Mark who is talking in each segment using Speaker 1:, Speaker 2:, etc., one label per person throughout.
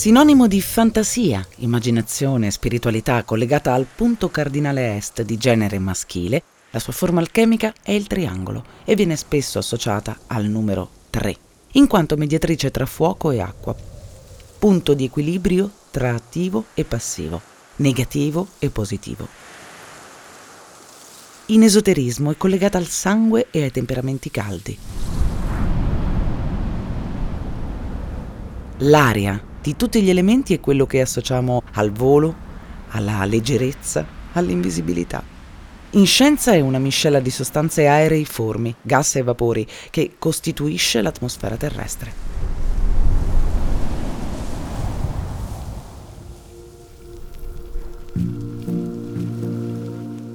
Speaker 1: Sinonimo di fantasia, immaginazione e spiritualità collegata al punto cardinale est di genere maschile, la sua forma alchemica è il triangolo e viene spesso associata al numero 3, in quanto mediatrice tra fuoco e acqua, punto di equilibrio tra attivo e passivo, negativo e positivo. In esoterismo è collegata al sangue e ai temperamenti caldi. L'aria di tutti gli elementi è quello che associamo al volo, alla leggerezza, all'invisibilità. In scienza è una miscela di sostanze aereiformi, gas e vapori, che costituisce l'atmosfera terrestre.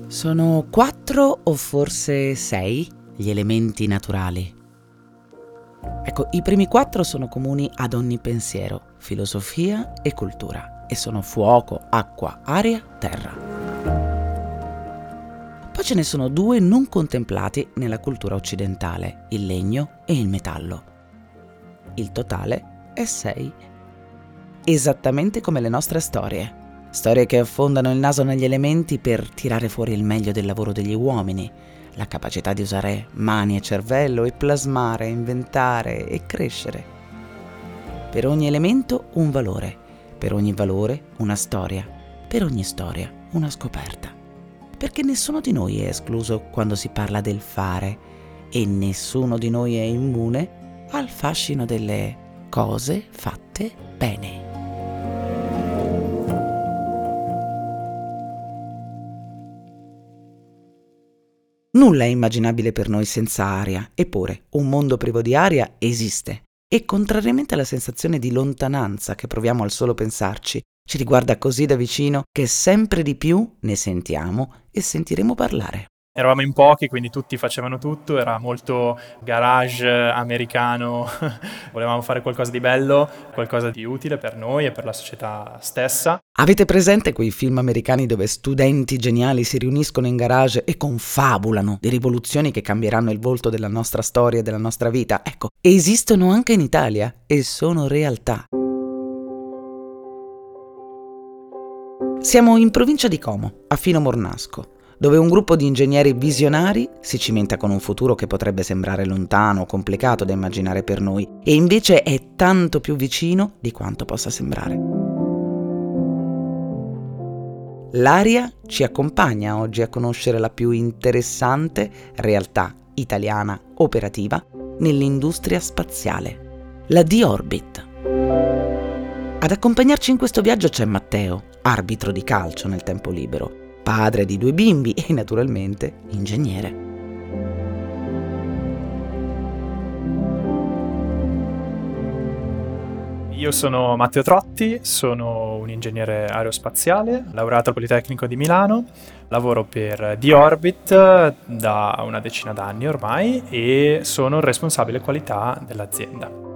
Speaker 1: Sono quattro o forse sei gli elementi naturali Ecco, i primi quattro sono comuni ad ogni pensiero, filosofia e cultura, e sono fuoco, acqua, aria, terra. Poi ce ne sono due non contemplati nella cultura occidentale, il legno e il metallo. Il totale è sei. Esattamente come le nostre storie. Storie che affondano il naso negli elementi per tirare fuori il meglio del lavoro degli uomini, la capacità di usare mani e cervello e plasmare, inventare e crescere. Per ogni elemento un valore, per ogni valore una storia, per ogni storia una scoperta. Perché nessuno di noi è escluso quando si parla del fare e nessuno di noi è immune al fascino delle cose fatte bene. Nulla è immaginabile per noi senza aria, eppure un mondo privo di aria esiste. E contrariamente alla sensazione di lontananza che proviamo al solo pensarci, ci riguarda così da vicino che sempre di più ne sentiamo e sentiremo parlare.
Speaker 2: Eravamo in pochi, quindi tutti facevano tutto, era molto garage americano, volevamo fare qualcosa di bello, qualcosa di utile per noi e per la società stessa.
Speaker 1: Avete presente quei film americani dove studenti geniali si riuniscono in garage e confabulano di rivoluzioni che cambieranno il volto della nostra storia e della nostra vita? Ecco, esistono anche in Italia e sono realtà. Siamo in provincia di Como, a Fino Mornasco dove un gruppo di ingegneri visionari si cimenta con un futuro che potrebbe sembrare lontano o complicato da immaginare per noi, e invece è tanto più vicino di quanto possa sembrare. L'aria ci accompagna oggi a conoscere la più interessante realtà italiana operativa nell'industria spaziale, la D-Orbit. Ad accompagnarci in questo viaggio c'è Matteo, arbitro di calcio nel tempo libero, padre di due bimbi e naturalmente ingegnere.
Speaker 2: Io sono Matteo Trotti, sono un ingegnere aerospaziale, laureato al Politecnico di Milano, lavoro per D-Orbit da una decina d'anni ormai e sono il responsabile qualità dell'azienda.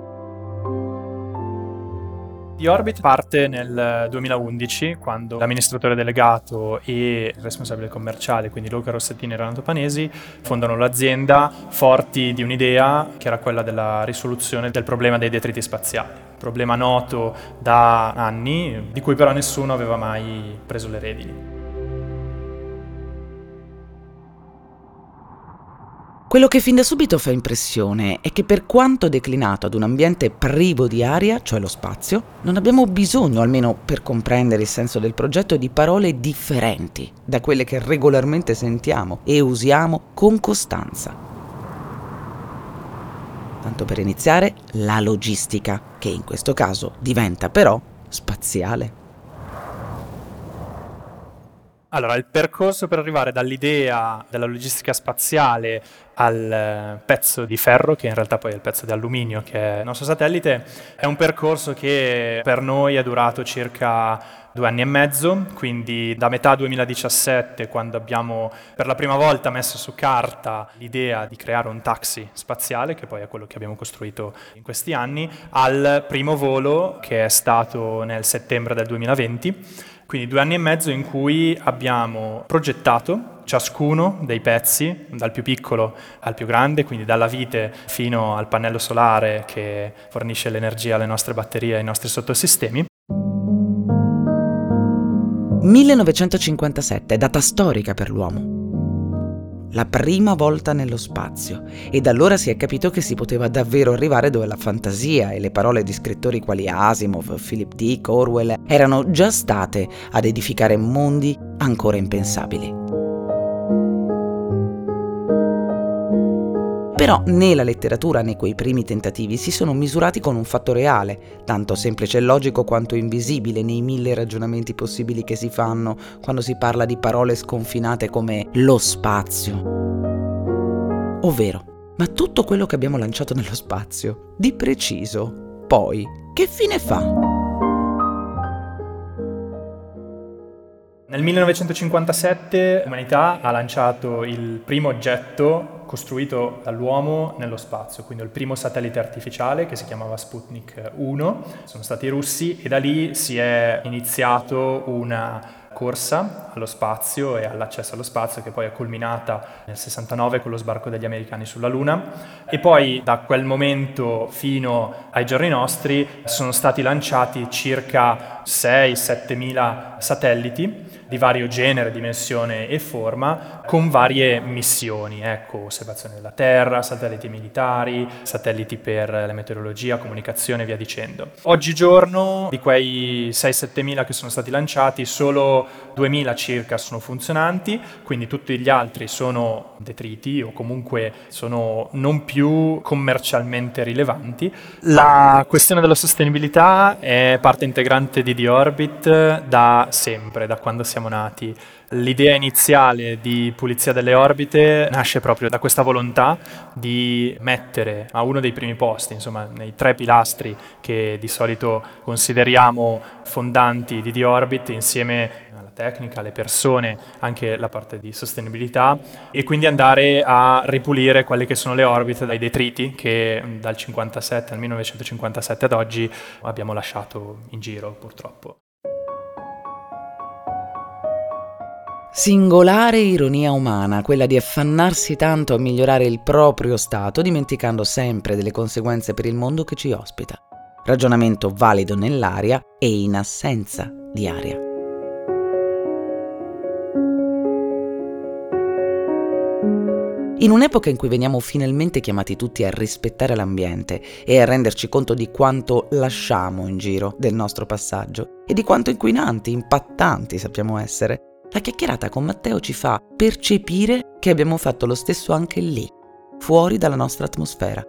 Speaker 2: The Orbit parte nel 2011 quando l'amministratore delegato e il responsabile commerciale, quindi Luca Rossettini e Renato Panesi, fondano l'azienda forti di un'idea che era quella della risoluzione del problema dei detriti spaziali. Problema noto da anni, di cui però nessuno aveva mai preso le redini.
Speaker 1: Quello che fin da subito fa impressione è che per quanto declinato ad un ambiente privo di aria, cioè lo spazio, non abbiamo bisogno, almeno per comprendere il senso del progetto, di parole differenti da quelle che regolarmente sentiamo e usiamo con costanza. Tanto per iniziare, la logistica, che in questo caso diventa però spaziale.
Speaker 2: Allora, il percorso per arrivare dall'idea della logistica spaziale al pezzo di ferro, che in realtà poi è il pezzo di alluminio che è il nostro satellite, è un percorso che per noi è durato circa due anni e mezzo, quindi da metà 2017, quando abbiamo per la prima volta messo su carta l'idea di creare un taxi spaziale, che poi è quello che abbiamo costruito in questi anni, al primo volo che è stato nel settembre del 2020 quindi due anni e mezzo in cui abbiamo progettato ciascuno dei pezzi, dal più piccolo al più grande, quindi dalla vite fino al pannello solare che fornisce l'energia alle nostre batterie e ai nostri sottosistemi,
Speaker 1: 1957, data storica per l'uomo. La prima volta nello spazio e da allora si è capito che si poteva davvero arrivare dove la fantasia e le parole di scrittori quali Asimov, Philip Dick, Orwell erano già state ad edificare mondi ancora impensabili. Però né la letteratura né quei primi tentativi si sono misurati con un fatto reale, tanto semplice e logico quanto invisibile nei mille ragionamenti possibili che si fanno quando si parla di parole sconfinate come lo spazio. Ovvero, ma tutto quello che abbiamo lanciato nello spazio, di preciso, poi, che fine fa?
Speaker 2: Nel 1957 l'umanità ha lanciato il primo oggetto costruito dall'uomo nello spazio, quindi il primo satellite artificiale che si chiamava Sputnik 1, sono stati i russi e da lì si è iniziato una corsa allo spazio e all'accesso allo spazio che poi è culminata nel 69 con lo sbarco degli americani sulla Luna. E poi da quel momento fino ai giorni nostri sono stati lanciati circa 6-7 mila satelliti di vario genere, dimensione e forma, con varie missioni, ecco, osservazione della Terra, satelliti militari, satelliti per la meteorologia, comunicazione e via dicendo. Oggigiorno, di quei 6-7 mila che sono stati lanciati, solo 2000 circa sono funzionanti, quindi tutti gli altri sono detriti o comunque sono non più commercialmente rilevanti. La questione della sostenibilità è parte integrante di The Orbit da sempre, da quando siamo siamo nati. L'idea iniziale di pulizia delle orbite nasce proprio da questa volontà di mettere a uno dei primi posti, insomma, nei tre pilastri che di solito consideriamo fondanti di D-Orbit, insieme alla tecnica, alle persone, anche la parte di sostenibilità, e quindi andare a ripulire quelle che sono le orbite dai detriti che dal 57 al 1957 ad oggi abbiamo lasciato in giro, purtroppo.
Speaker 1: Singolare ironia umana, quella di affannarsi tanto a migliorare il proprio stato, dimenticando sempre delle conseguenze per il mondo che ci ospita. Ragionamento valido nell'aria e in assenza di aria. In un'epoca in cui veniamo finalmente chiamati tutti a rispettare l'ambiente e a renderci conto di quanto lasciamo in giro del nostro passaggio e di quanto inquinanti, impattanti sappiamo essere, la chiacchierata con Matteo ci fa percepire che abbiamo fatto lo stesso anche lì, fuori dalla nostra atmosfera.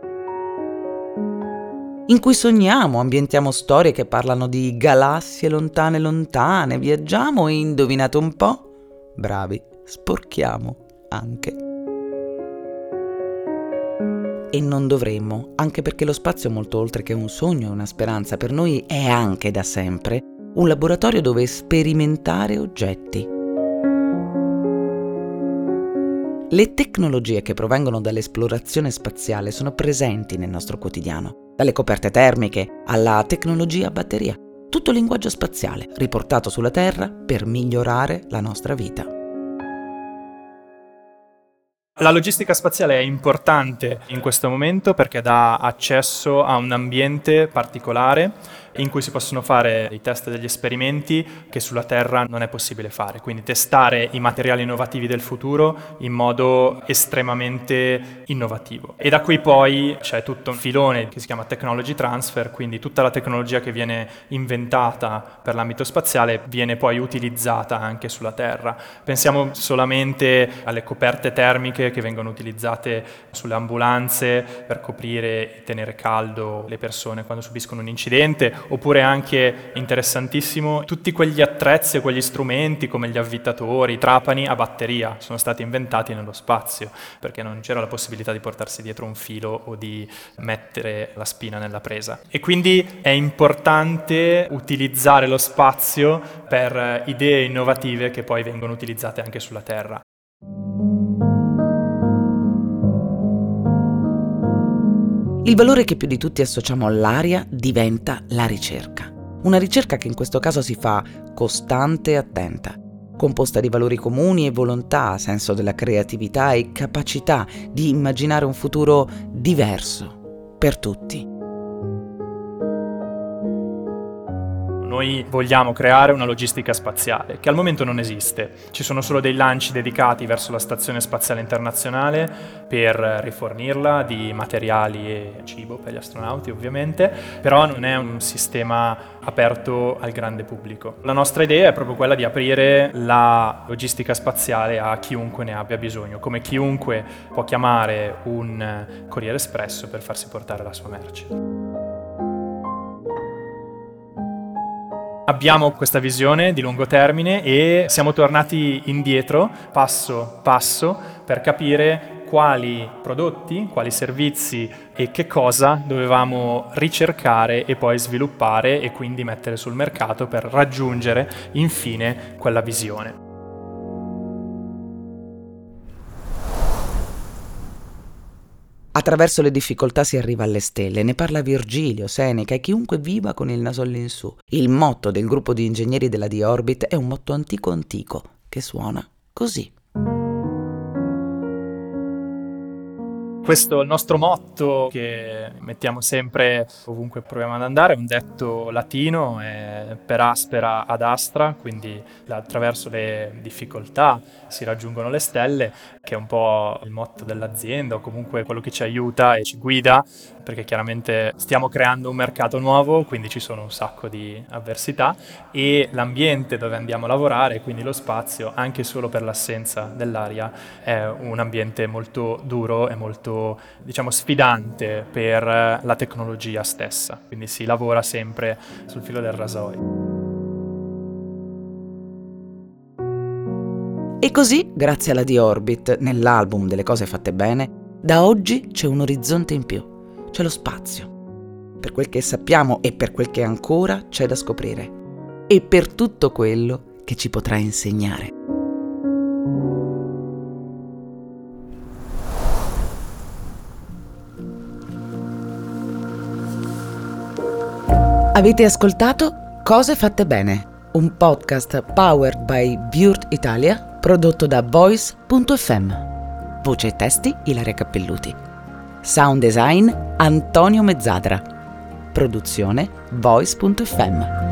Speaker 1: In cui sogniamo, ambientiamo storie che parlano di galassie lontane lontane, viaggiamo e indovinate un po'? Bravi, sporchiamo anche. E non dovremmo, anche perché lo spazio molto oltre che un sogno e una speranza, per noi è anche da sempre un laboratorio dove sperimentare oggetti Le tecnologie che provengono dall'esplorazione spaziale sono presenti nel nostro quotidiano, dalle coperte termiche alla tecnologia a batteria, tutto linguaggio spaziale riportato sulla Terra per migliorare la nostra vita.
Speaker 2: La logistica spaziale è importante in questo momento perché dà accesso a un ambiente particolare in cui si possono fare dei test e degli esperimenti che sulla Terra non è possibile fare, quindi testare i materiali innovativi del futuro in modo estremamente innovativo. E da qui poi c'è tutto un filone che si chiama technology transfer, quindi tutta la tecnologia che viene inventata per l'ambito spaziale viene poi utilizzata anche sulla Terra. Pensiamo solamente alle coperte termiche che vengono utilizzate sulle ambulanze per coprire e tenere caldo le persone quando subiscono un incidente oppure anche interessantissimo tutti quegli attrezzi e quegli strumenti come gli avvitatori, i trapani a batteria sono stati inventati nello spazio perché non c'era la possibilità di portarsi dietro un filo o di mettere la spina nella presa. E quindi è importante utilizzare lo spazio per idee innovative che poi vengono utilizzate anche sulla Terra.
Speaker 1: Il valore che più di tutti associamo all'aria diventa la ricerca. Una ricerca che in questo caso si fa costante e attenta, composta di valori comuni e volontà, senso della creatività e capacità di immaginare un futuro diverso per tutti.
Speaker 2: Noi vogliamo creare una logistica spaziale che al momento non esiste. Ci sono solo dei lanci dedicati verso la Stazione Spaziale Internazionale per rifornirla di materiali e cibo per gli astronauti ovviamente, però non è un sistema aperto al grande pubblico. La nostra idea è proprio quella di aprire la logistica spaziale a chiunque ne abbia bisogno, come chiunque può chiamare un Corriere Espresso per farsi portare la sua merce. Abbiamo questa visione di lungo termine e siamo tornati indietro passo passo per capire quali prodotti, quali servizi e che cosa dovevamo ricercare e poi sviluppare e quindi mettere sul mercato per raggiungere infine quella visione.
Speaker 1: Attraverso le difficoltà si arriva alle stelle, ne parla Virgilio, Seneca e chiunque viva con il naso all'insù. Il motto del gruppo di ingegneri della D-Orbit è un motto antico antico, che suona così.
Speaker 2: Questo è il nostro motto che mettiamo sempre ovunque proviamo ad andare, è un detto latino, è per aspera ad astra, quindi attraverso le difficoltà si raggiungono le stelle, che è un po' il motto dell'azienda o comunque quello che ci aiuta e ci guida, perché chiaramente stiamo creando un mercato nuovo, quindi ci sono un sacco di avversità e l'ambiente dove andiamo a lavorare, quindi lo spazio, anche solo per l'assenza dell'aria, è un ambiente molto duro e diciamo, sfidante per la tecnologia stessa, quindi si lavora sempre sul filo del rasoio.
Speaker 1: E così, grazie alla D-Orbit, nell'album delle cose fatte bene, da oggi c'è un orizzonte in più, c'è lo spazio, per quel che sappiamo e per quel che ancora c'è da scoprire, e per tutto quello che ci potrà insegnare. Avete ascoltato Cose fatte bene, un podcast powered by Burt Italia prodotto da Voice.fm. Voce e testi Ilaria Cappelluti. Sound design Antonio Mezzadra. Produzione Voice.fm.